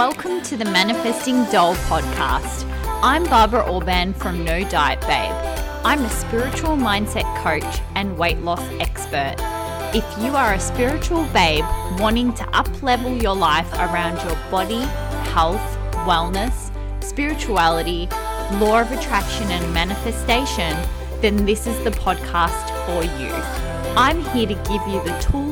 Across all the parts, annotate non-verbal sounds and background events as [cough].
Welcome to the Manifesting Doll podcast. I'm Barbara Orban from No Diet Babe. I'm a spiritual mindset coach and weight loss expert. If you are a spiritual babe wanting to uplevel your life around your body, health, wellness, spirituality, law of attraction, and manifestation, then this is the podcast for you. I'm here to give you the tools,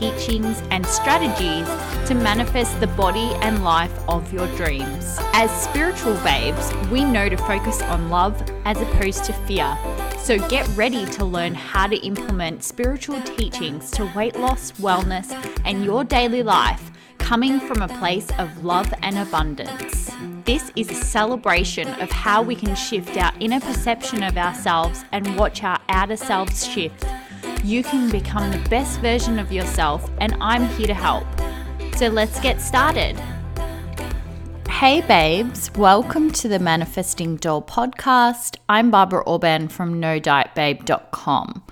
teachings, and strategies to manifest the body and life of your dreams. As spiritual babes, we know to focus on love as opposed to fear. So get ready to learn how to implement spiritual teachings to weight loss, wellness, and your daily life coming from a place of love and abundance. This is a celebration of how we can shift our inner perception of ourselves and watch our outer selves shift you can become the best version of yourself, and I'm here to help. So let's get started. Hey, babes, welcome to the Manifesting Doll podcast. I'm Barbara Orban from NoDietBabe.com.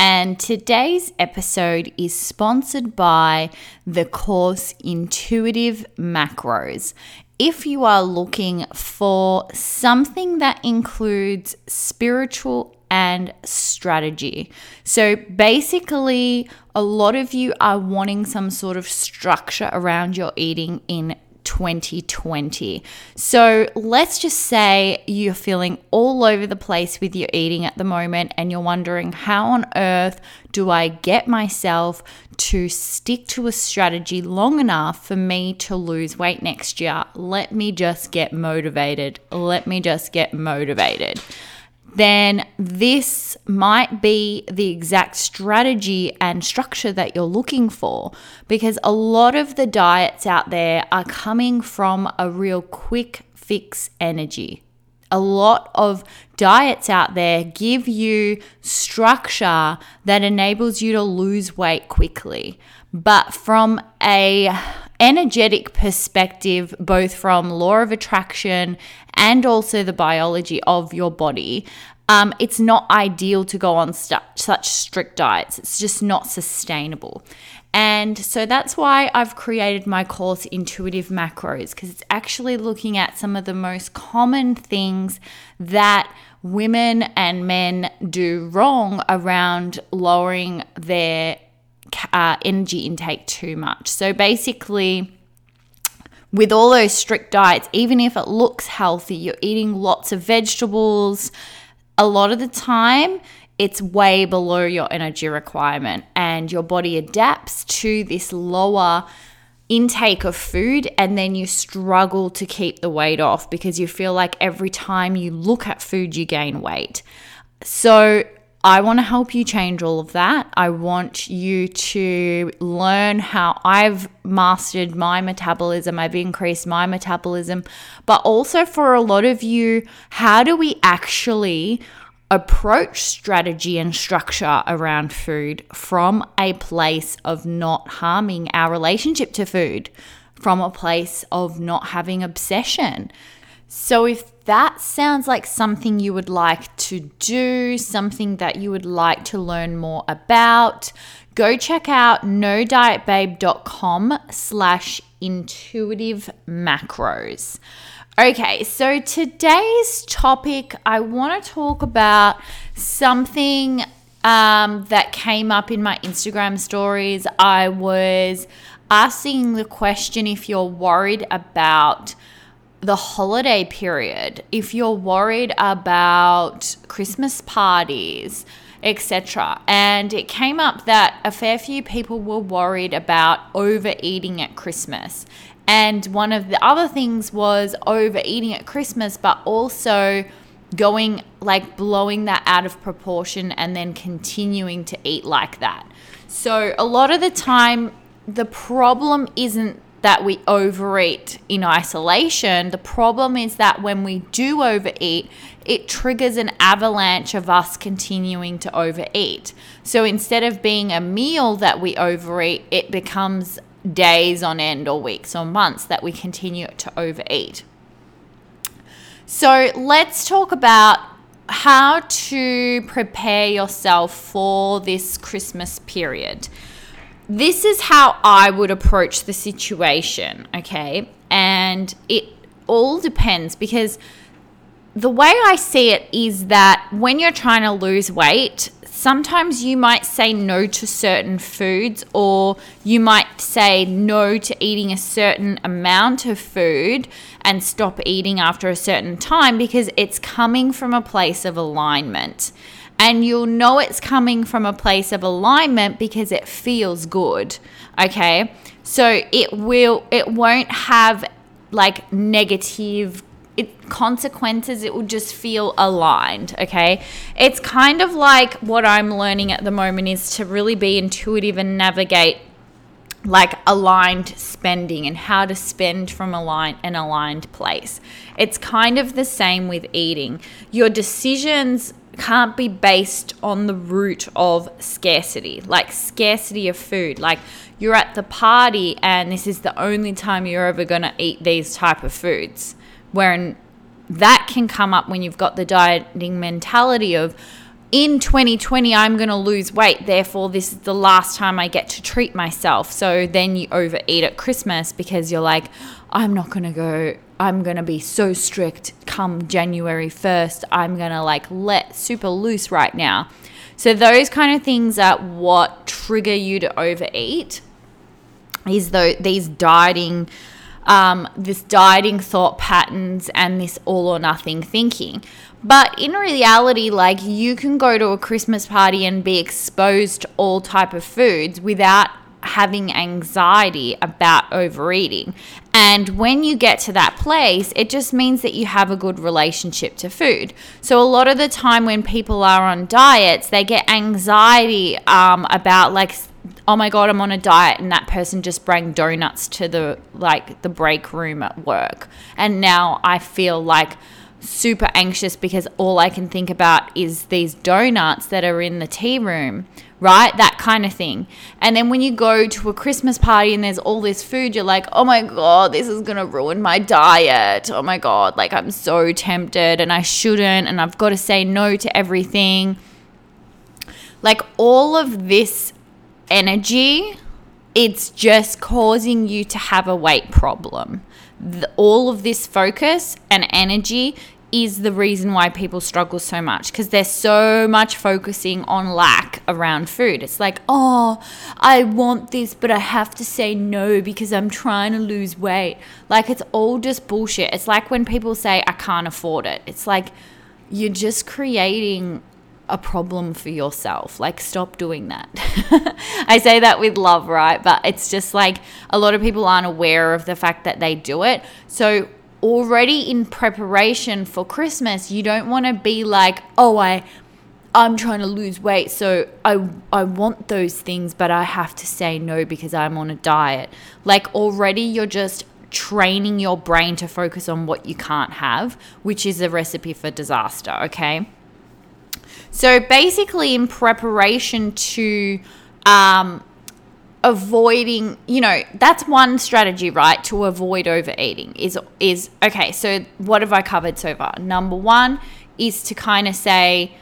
And today's episode is sponsored by the course Intuitive Macros. If you are looking for something that includes spiritual and strategy. So basically, a lot of you are wanting some sort of structure around your eating in 2020. So let's just say you're feeling all over the place with your eating at the moment and you're wondering how on earth do I get myself to stick to a strategy long enough for me to lose weight next year? Let me just get motivated. Let me just get motivated then this might be the exact strategy and structure that you're looking for because a lot of the diets out there are coming from a real quick fix energy. A lot of diets out there give you structure that enables you to lose weight quickly. But from a energetic perspective, both from law of attraction and also the biology of your body, um, it's not ideal to go on st- such strict diets. It's just not sustainable. And so that's why I've created my course, Intuitive Macros, because it's actually looking at some of the most common things that women and men do wrong around lowering their uh, energy intake too much. So basically, with all those strict diets, even if it looks healthy, you're eating lots of vegetables, a lot of the time, it's way below your energy requirement, and your body adapts to this lower intake of food, and then you struggle to keep the weight off because you feel like every time you look at food, you gain weight. So, I want to help you change all of that. I want you to learn how I've mastered my metabolism, I've increased my metabolism, but also for a lot of you, how do we actually approach strategy and structure around food from a place of not harming our relationship to food, from a place of not having obsession? So, if that sounds like something you would like to do, something that you would like to learn more about, go check out nodietbabe.com slash intuitive macros. Okay, so today's topic, I want to talk about something um, that came up in my Instagram stories. I was asking the question if you're worried about the holiday period, if you're worried about Christmas parties, etc. And it came up that a fair few people were worried about overeating at Christmas. And one of the other things was overeating at Christmas, but also going like blowing that out of proportion and then continuing to eat like that. So a lot of the time, the problem isn't that we overeat in isolation. The problem is that when we do overeat, it triggers an avalanche of us continuing to overeat. So instead of being a meal that we overeat, it becomes days on end or weeks or months that we continue to overeat. So let's talk about how to prepare yourself for this Christmas period this is how I would approach the situation, okay? And it all depends because the way I see it is that when you're trying to lose weight, sometimes you might say no to certain foods or you might say no to eating a certain amount of food and stop eating after a certain time because it's coming from a place of alignment. And you'll know it's coming from a place of alignment because it feels good. Okay? So it will it won't have like negative it, consequences, it will just feel aligned. Okay. It's kind of like what I'm learning at the moment is to really be intuitive and navigate like aligned spending and how to spend from align an aligned place. It's kind of the same with eating. Your decisions can't be based on the root of scarcity, like scarcity of food. Like you're at the party and this is the only time you're ever going to eat these type of foods wherein that can come up when you've got the dieting mentality of in 2020 I'm going to lose weight therefore this is the last time I get to treat myself so then you overeat at Christmas because you're like I'm not going to go I'm going to be so strict come January 1st I'm going to like let super loose right now so those kind of things are what trigger you to overeat is though these dieting um, this dieting thought patterns and this all or nothing thinking. But in reality, like you can go to a Christmas party and be exposed to all type of foods without having anxiety about overeating. And when you get to that place, it just means that you have a good relationship to food. So, a lot of the time when people are on diets, they get anxiety um, about like oh my god i'm on a diet and that person just bring donuts to the like the break room at work and now i feel like super anxious because all i can think about is these donuts that are in the tea room right? That kind of thing. And then when you go to a christmas party and there's all this food you're like oh my god this is going to ruin my diet. Oh my god like i'm so tempted and i shouldn't and i've got to say no to everything. Like all of this energy, it's just causing you to have a weight problem. The, all of this focus and energy is the reason why people struggle so much because they're so much focusing on lack around food. It's like, oh, I want this, but I have to say no because I'm trying to lose weight. Like, it's all just bullshit. It's like when people say, I can't afford it. It's like, you're just creating a problem for yourself. Like, stop doing that. [laughs] I say that with love, right? But it's just like a lot of people aren't aware of the fact that they do it. So, already in preparation for Christmas, you don't want to be like, oh, I. I'm trying to lose weight, so I I want those things, but I have to say no because I'm on a diet. Like already you're just training your brain to focus on what you can't have, which is a recipe for disaster, okay? So basically, in preparation to um, avoiding, you know, that's one strategy, right? To avoid overeating is is okay. So what have I covered so far? Number one is to kind of say.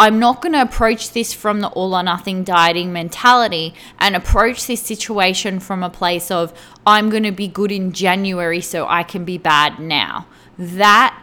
I'm not going to approach this from the all or nothing dieting mentality and approach this situation from a place of, I'm going to be good in January so I can be bad now. That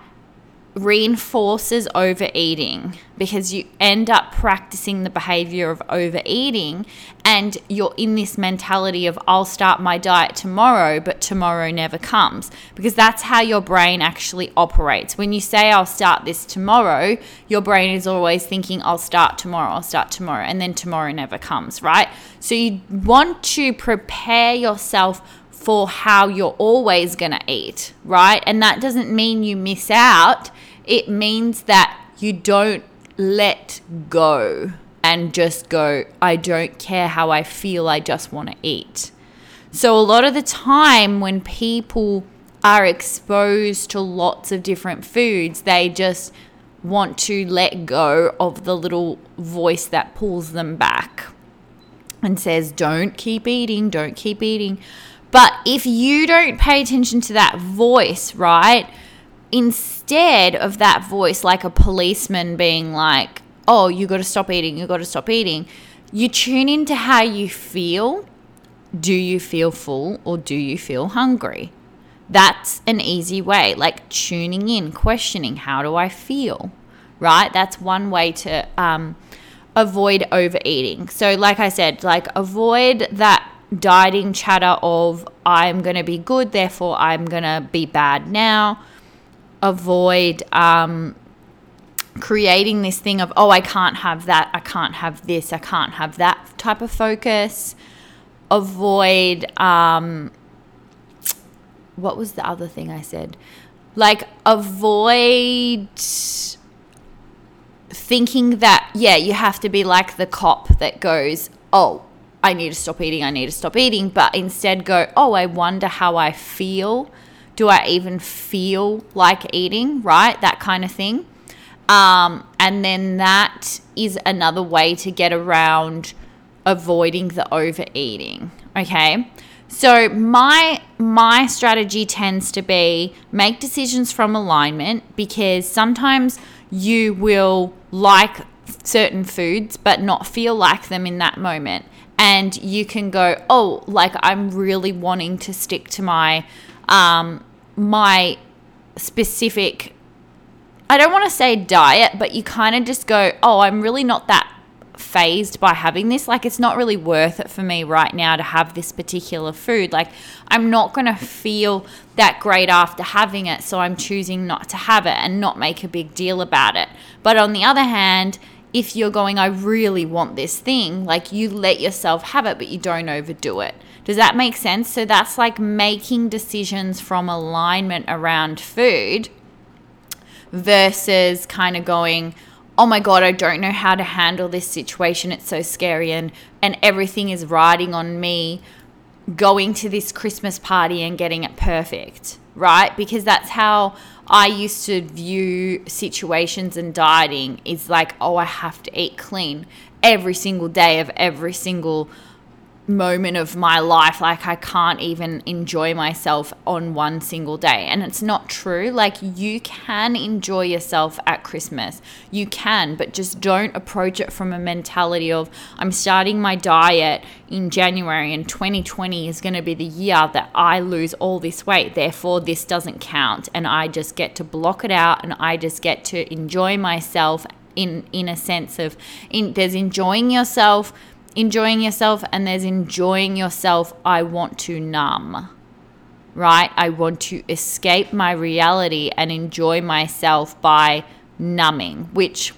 reinforces overeating because you end up practicing the behavior of overeating and you're in this mentality of I'll start my diet tomorrow but tomorrow never comes. Because that's how your brain actually operates. When you say I'll start this tomorrow your brain is always thinking I'll start tomorrow I'll start tomorrow and then tomorrow never comes right? So you want to prepare yourself for how you're always going to eat, right? And that doesn't mean you miss out it means that you don't let go and just go, I don't care how I feel, I just want to eat. So, a lot of the time, when people are exposed to lots of different foods, they just want to let go of the little voice that pulls them back and says, Don't keep eating, don't keep eating. But if you don't pay attention to that voice, right? Instead of that voice, like a policeman being like, oh, you got to stop eating, you got to stop eating, you tune into how you feel. Do you feel full or do you feel hungry? That's an easy way, like tuning in, questioning, how do I feel? Right? That's one way to um, avoid overeating. So, like I said, like avoid that dieting chatter of I'm going to be good, therefore I'm going to be bad now. Avoid um, creating this thing of, oh, I can't have that, I can't have this, I can't have that type of focus. Avoid, um, what was the other thing I said? Like, avoid thinking that, yeah, you have to be like the cop that goes, oh, I need to stop eating, I need to stop eating, but instead go, oh, I wonder how I feel. Do I even feel like eating, right? That kind of thing. Um, and then that is another way to get around avoiding the overeating. Okay. So my my strategy tends to be make decisions from alignment because sometimes you will like certain foods but not feel like them in that moment and you can go oh like i'm really wanting to stick to my um my specific I don't want to say diet, but you kind of just go, oh, I'm really not that fazed by having this. Like, it's not really worth it for me right now to have this particular food. Like, I'm not going to feel that great after having it. So I'm choosing not to have it and not make a big deal about it. But on the other hand, if you're going, I really want this thing, like you let yourself have it, but you don't overdo it. Does that make sense? So that's like making decisions from alignment around food versus kind of going, oh my god i don't know how to handle this situation it's so scary and and everything is riding on me going to this christmas party and getting it perfect right because that's how i used to view situations and dieting is like oh i have to eat clean every single day of every single moment of my life like I can't even enjoy myself on one single day. And it's not true. Like you can enjoy yourself at Christmas. You can but just don't approach it from a mentality of I'm starting my diet in January and 2020 is going to be the year that I lose all this weight. Therefore this doesn't count. And I just get to block it out and I just get to enjoy myself in in a sense of in there's enjoying yourself enjoying yourself and there's enjoying yourself I want to numb. Right? I want to escape my reality and enjoy myself by numbing, which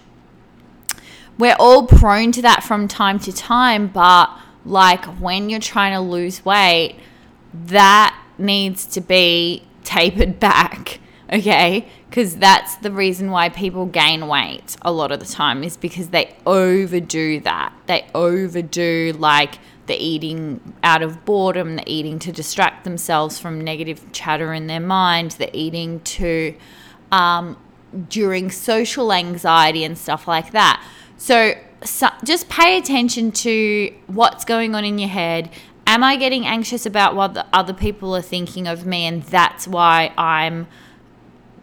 we're all prone to that from time to time, but like when you're trying to lose weight, that needs to be tapered [laughs] back, okay? because that's the reason why people gain weight a lot of the time is because they overdo that. They overdo like the eating out of boredom, the eating to distract themselves from negative chatter in their mind, the eating to um, during social anxiety and stuff like that. So, so just pay attention to what's going on in your head. Am I getting anxious about what the other people are thinking of me, and that's why I'm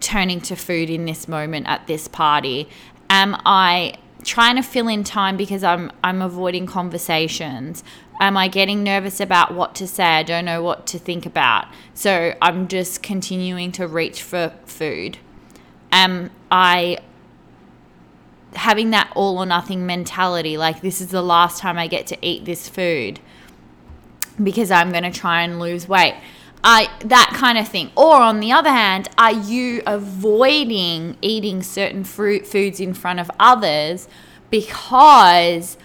turning to food in this moment at this party? Am I trying to fill in time because I'm I'm avoiding conversations? Am I getting nervous about what to say? I don't know what to think about. So I'm just continuing to reach for food. Am I having that all or nothing mentality like this is the last time I get to eat this food because I'm going to try and lose weight? Uh, that kind of thing. Or on the other hand, are you avoiding eating certain fruit foods in front of others because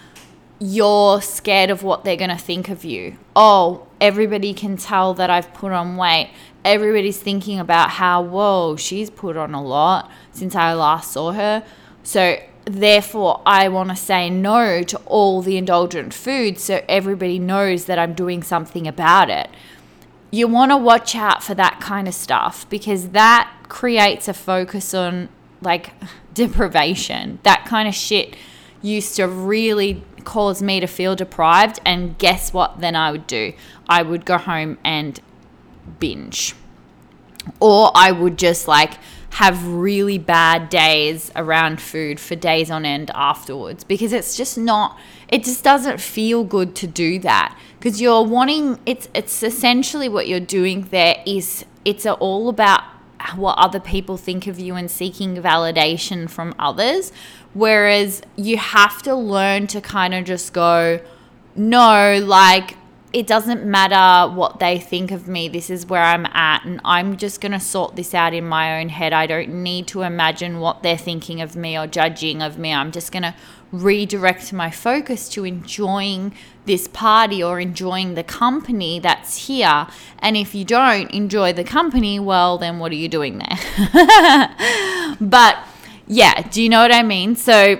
you're scared of what they're going to think of you? Oh, everybody can tell that I've put on weight. Everybody's thinking about how, whoa, she's put on a lot since I last saw her. So therefore I want to say no to all the indulgent foods so everybody knows that I'm doing something about it you want to watch out for that kind of stuff because that creates a focus on like [laughs] deprivation. That kind of shit used to really cause me to feel deprived. And guess what? Then I would do? I would go home and binge. Or I would just like have really bad days around food for days on end afterwards because it's just not it just doesn't feel good to do that because you're wanting it's it's essentially what you're doing there is it's all about what other people think of you and seeking validation from others. Whereas you have to learn to kind of just go, no, like it doesn't matter what they think of me. This is where I'm at, and I'm just going to sort this out in my own head. I don't need to imagine what they're thinking of me or judging of me. I'm just going to redirect my focus to enjoying this party or enjoying the company that's here. And if you don't enjoy the company, well, then what are you doing there? [laughs] but yeah, do you know what I mean? So,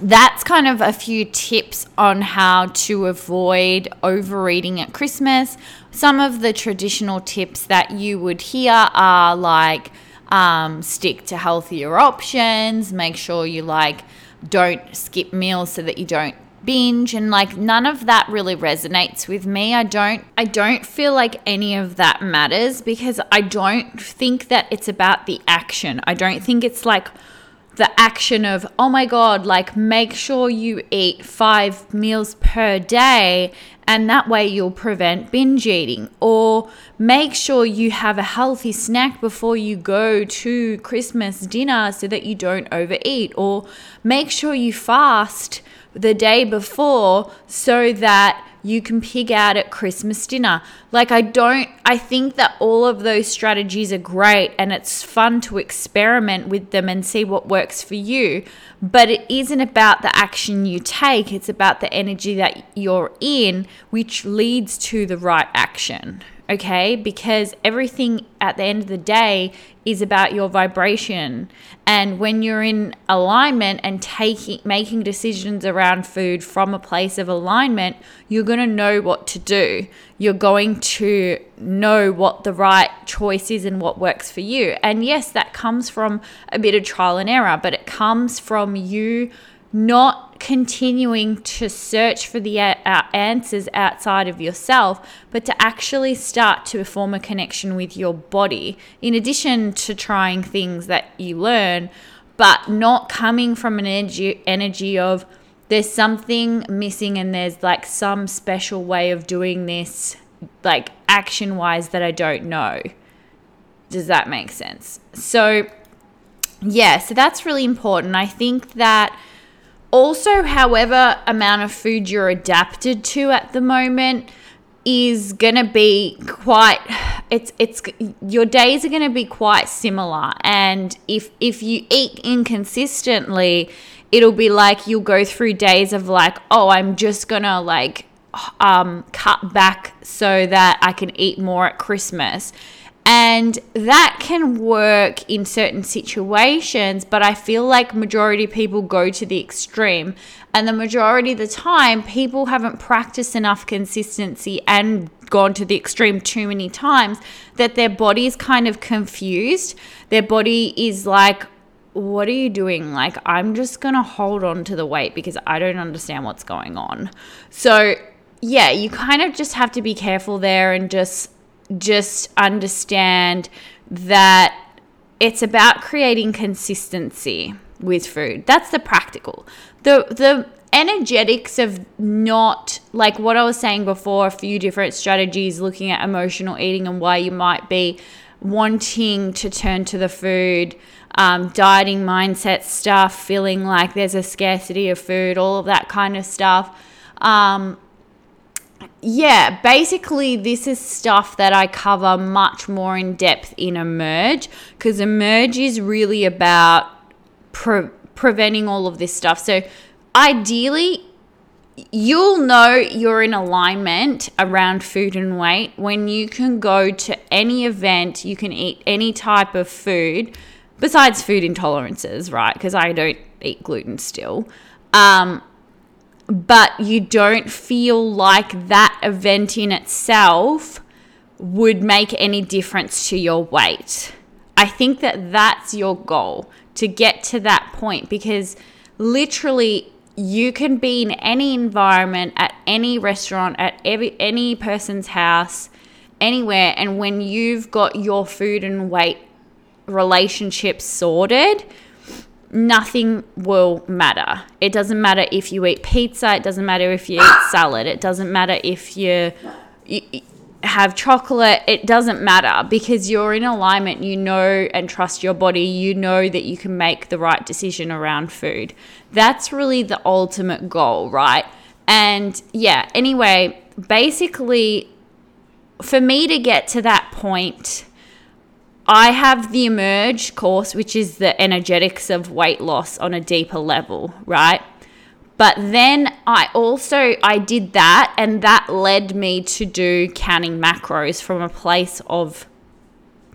that's kind of a few tips on how to avoid overeating at Christmas. Some of the traditional tips that you would hear are like um, stick to healthier options, make sure you like don't skip meals so that you don't binge and like none of that really resonates with me. I don't I don't feel like any of that matters because I don't think that it's about the action. I don't think it's like the action of, oh my God, like make sure you eat five meals per day and that way you'll prevent binge eating. Or make sure you have a healthy snack before you go to Christmas dinner so that you don't overeat. Or make sure you fast the day before so that you can pig out at Christmas dinner. Like, I don't, I think that all of those strategies are great and it's fun to experiment with them and see what works for you. But it isn't about the action you take, it's about the energy that you're in, which leads to the right action okay? Because everything at the end of the day is about your vibration. And when you're in alignment and taking making decisions around food from a place of alignment, you're going to know what to do. You're going to know what the right choice is and what works for you. And yes, that comes from a bit of trial and error, but it comes from you not continuing to search for the uh, answers outside of yourself, but to actually start to form a connection with your body, in addition to trying things that you learn, but not coming from an energy, energy of there's something missing and there's like some special way of doing this, like action wise, that I don't know. Does that make sense? So, yeah, so that's really important. I think that also, however amount of food you're adapted to at the moment is going to be quite it's it's your days are going to be quite similar. And if if you eat inconsistently it'll be like you'll go through days of like oh I'm just going to like um cut back so that I can eat more at Christmas and that can work in certain situations but i feel like majority people go to the extreme. And the majority of the time people haven't practiced enough consistency and gone to the extreme too many times that their body is kind of confused. Their body is like what are you doing? Like i'm just going to hold on to the weight because i don't understand what's going on. So yeah you kind of just have to be careful there and just just understand that it's about creating consistency with food. That's the practical. The the energetics of not like what I was saying before, a few different strategies looking at emotional eating and why you might be wanting to turn to the food, um, dieting mindset stuff, feeling like there's a scarcity of food, all of that kind of stuff. Um, yeah, basically, this is stuff that I cover much more in depth in Emerge because Emerge is really about pre- preventing all of this stuff. So, ideally, you'll know you're in alignment around food and weight when you can go to any event, you can eat any type of food besides food intolerances, right? Because I don't eat gluten still. Um, but you don't feel like that event in itself would make any difference to your weight. I think that that's your goal to get to that point because literally you can be in any environment at any restaurant at every any person's house anywhere and when you've got your food and weight relationship sorted nothing will matter. It doesn't matter if you eat pizza, it doesn't matter if you eat salad, it doesn't matter if you, you have chocolate, it doesn't matter because you're in alignment. You know and trust your body. You know that you can make the right decision around food. That's really the ultimate goal, right? And yeah, anyway, basically, for me to get to that point, I have the Emerge course, which is the energetics of weight loss on a deeper level, right? But then I also I did that and that led me to do counting macros from a place of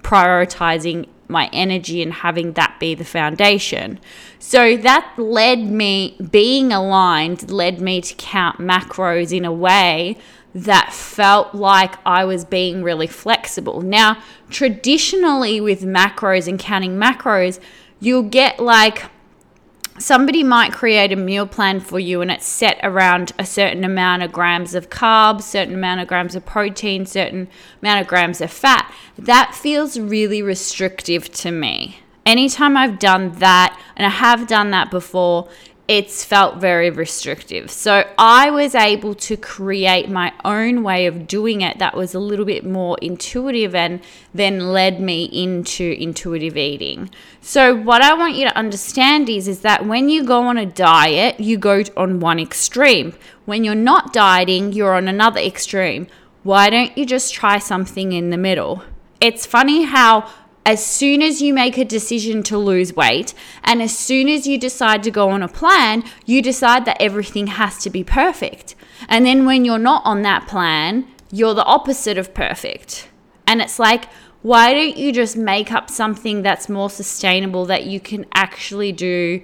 prioritizing my energy and having that be the foundation. So that led me being aligned led me to count macros in a way that felt like I was being really flexible. Now, traditionally with macros and counting macros, you'll get like somebody might create a meal plan for you and it's set around a certain amount of grams of carbs, certain amount of grams of protein, certain amount of grams of fat. That feels really restrictive to me. Anytime I've done that, and I have done that before, it's felt very restrictive. So I was able to create my own way of doing it that was a little bit more intuitive and then led me into intuitive eating. So what I want you to understand is is that when you go on a diet, you go on one extreme. When you're not dieting, you're on another extreme. Why don't you just try something in the middle? It's funny how as soon as you make a decision to lose weight and as soon as you decide to go on a plan, you decide that everything has to be perfect. And then when you're not on that plan, you're the opposite of perfect. And it's like, why don't you just make up something that's more sustainable that you can actually do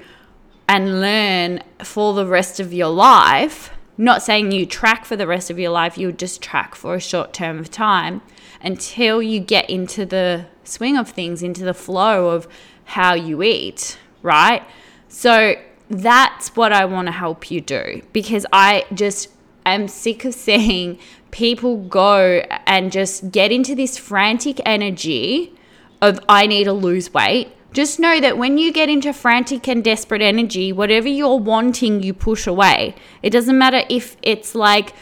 and learn for the rest of your life? Not saying you track for the rest of your life, you just track for a short term of time until you get into the swing of things, into the flow of how you eat, right? So that's what I want to help you do because I just am sick of seeing people go and just get into this frantic energy of I need to lose weight. Just know that when you get into frantic and desperate energy, whatever you're wanting, you push away. It doesn't matter if it's like,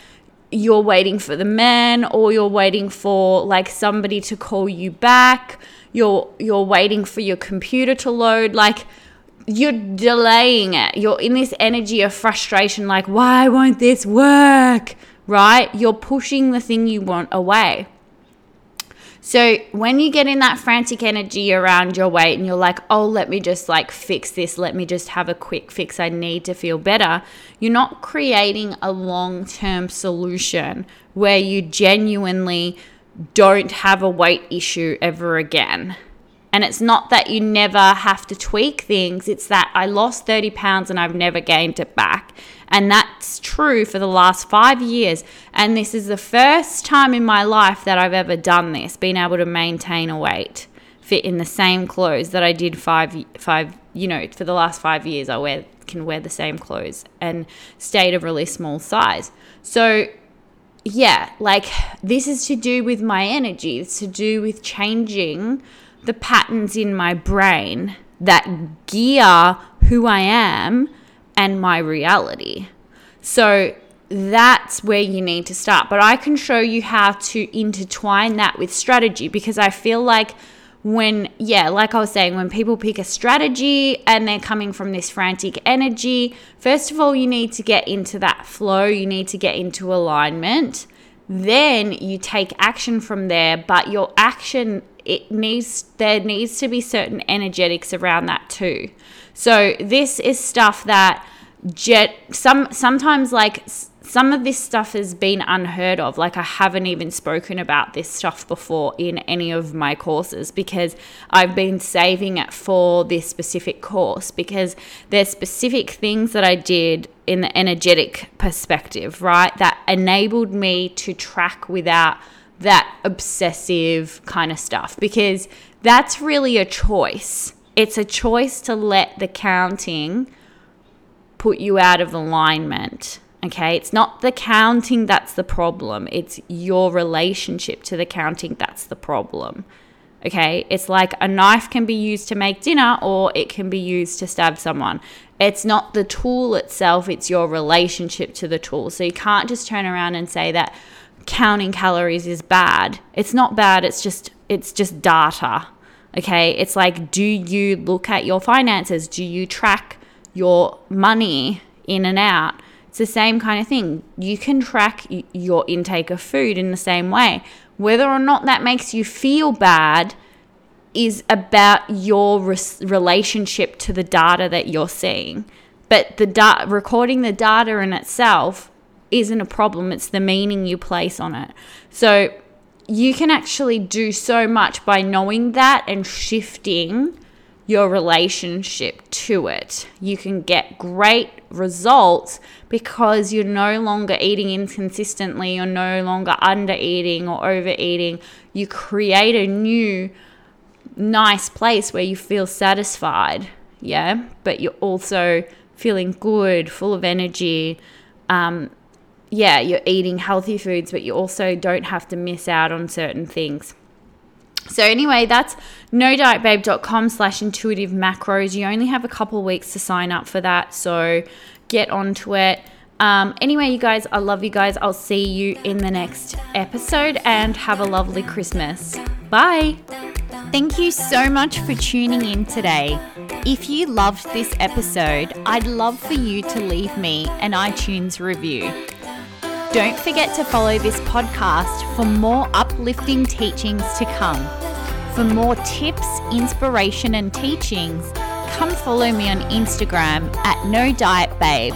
you're waiting for the man or you're waiting for like somebody to call you back you're you're waiting for your computer to load like you're delaying it. You're in this energy of frustration like why won't this work? Right? You're pushing the thing you want away so when you get in that frantic energy around your weight and you're like, oh, let me just like fix this, let me just have a quick fix, I need to feel better, you're not creating a long term solution where you genuinely don't have a weight issue ever again. And it's not that you never have to tweak things, it's that I lost 30 pounds and I've never gained it back. And that's true for the last five years. And this is the first time in my life that I've ever done this, being able to maintain a weight, fit in the same clothes that I did five, five, you know, for the last five years. I wear, can wear the same clothes and stayed a really small size. So, yeah, like this is to do with my energy. It's to do with changing the patterns in my brain that gear who I am and my reality. So that's where you need to start. But I can show you how to intertwine that with strategy because I feel like when, yeah, like I was saying, when people pick a strategy and they're coming from this frantic energy, first of all, you need to get into that flow, you need to get into alignment. Then you take action from there, but your action it needs there needs to be certain energetics around that too. So this is stuff that jet some sometimes like some of this stuff has been unheard of. Like I haven't even spoken about this stuff before in any of my courses because I've been saving it for this specific course because there's specific things that I did in the energetic perspective, right? That enabled me to track without that obsessive kind of stuff because that's really a choice. It's a choice to let the counting put you out of alignment. Okay, it's not the counting that's the problem, it's your relationship to the counting that's the problem. Okay, it's like a knife can be used to make dinner or it can be used to stab someone. It's not the tool itself, it's your relationship to the tool. So you can't just turn around and say that counting calories is bad. It's not bad, it's just it's just data. Okay? It's like do you look at your finances? Do you track your money in and out? It's the same kind of thing. You can track your intake of food in the same way. Whether or not that makes you feel bad is about your relationship to the data that you're seeing. But the da- recording the data in itself isn't a problem, it's the meaning you place on it. So you can actually do so much by knowing that and shifting your relationship to it. You can get great results because you're no longer eating inconsistently, you're no longer under eating or overeating. You create a new nice place where you feel satisfied, yeah, but you're also feeling good, full of energy. Um, yeah, you're eating healthy foods, but you also don't have to miss out on certain things. So anyway, that's nodietbabe.com slash intuitive macros. You only have a couple weeks to sign up for that, so get onto it. Um, anyway, you guys, I love you guys. I'll see you in the next episode and have a lovely Christmas. Bye. Thank you so much for tuning in today. If you loved this episode, I'd love for you to leave me an iTunes review. Don't forget to follow this podcast for more uplifting teachings to come. For more tips, inspiration, and teachings, come follow me on Instagram at No Diet Babe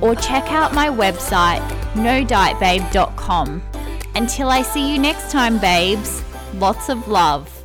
or check out my website, nodietbabe.com. Until I see you next time, babes, lots of love.